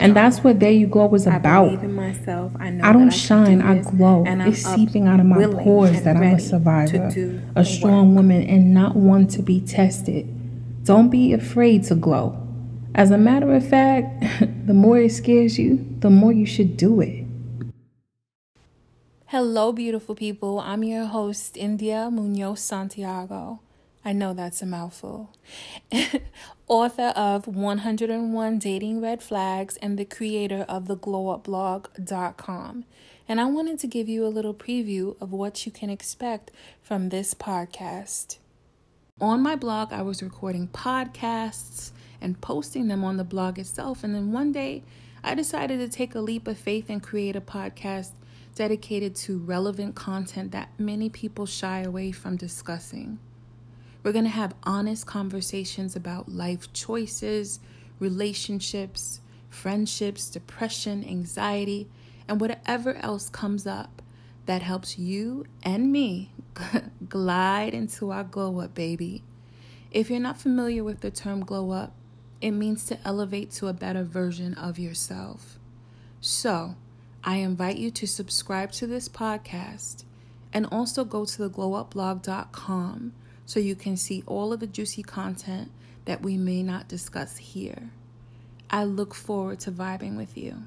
And that's what There You Glow is I about. believe in myself. I know I don't that shine, can I do this, glow. and I'm It's up, seeping out of my willing, pores and that I'm a ready survivor, to do a the strong work. woman, and not one to be tested. Don't be afraid to glow. As a matter of fact, the more it scares you, the more you should do it. Hello, beautiful people. I'm your host, India Munoz Santiago. I know that's a mouthful. Author of 101 Dating Red Flags and the creator of the glowupblog.com. And I wanted to give you a little preview of what you can expect from this podcast. On my blog, I was recording podcasts and posting them on the blog itself. And then one day, I decided to take a leap of faith and create a podcast dedicated to relevant content that many people shy away from discussing. We're going to have honest conversations about life choices, relationships, friendships, depression, anxiety, and whatever else comes up that helps you and me glide into our glow up, baby. If you're not familiar with the term glow up, it means to elevate to a better version of yourself. So, I invite you to subscribe to this podcast and also go to the glowupblog.com so you can see all of the juicy content that we may not discuss here. I look forward to vibing with you.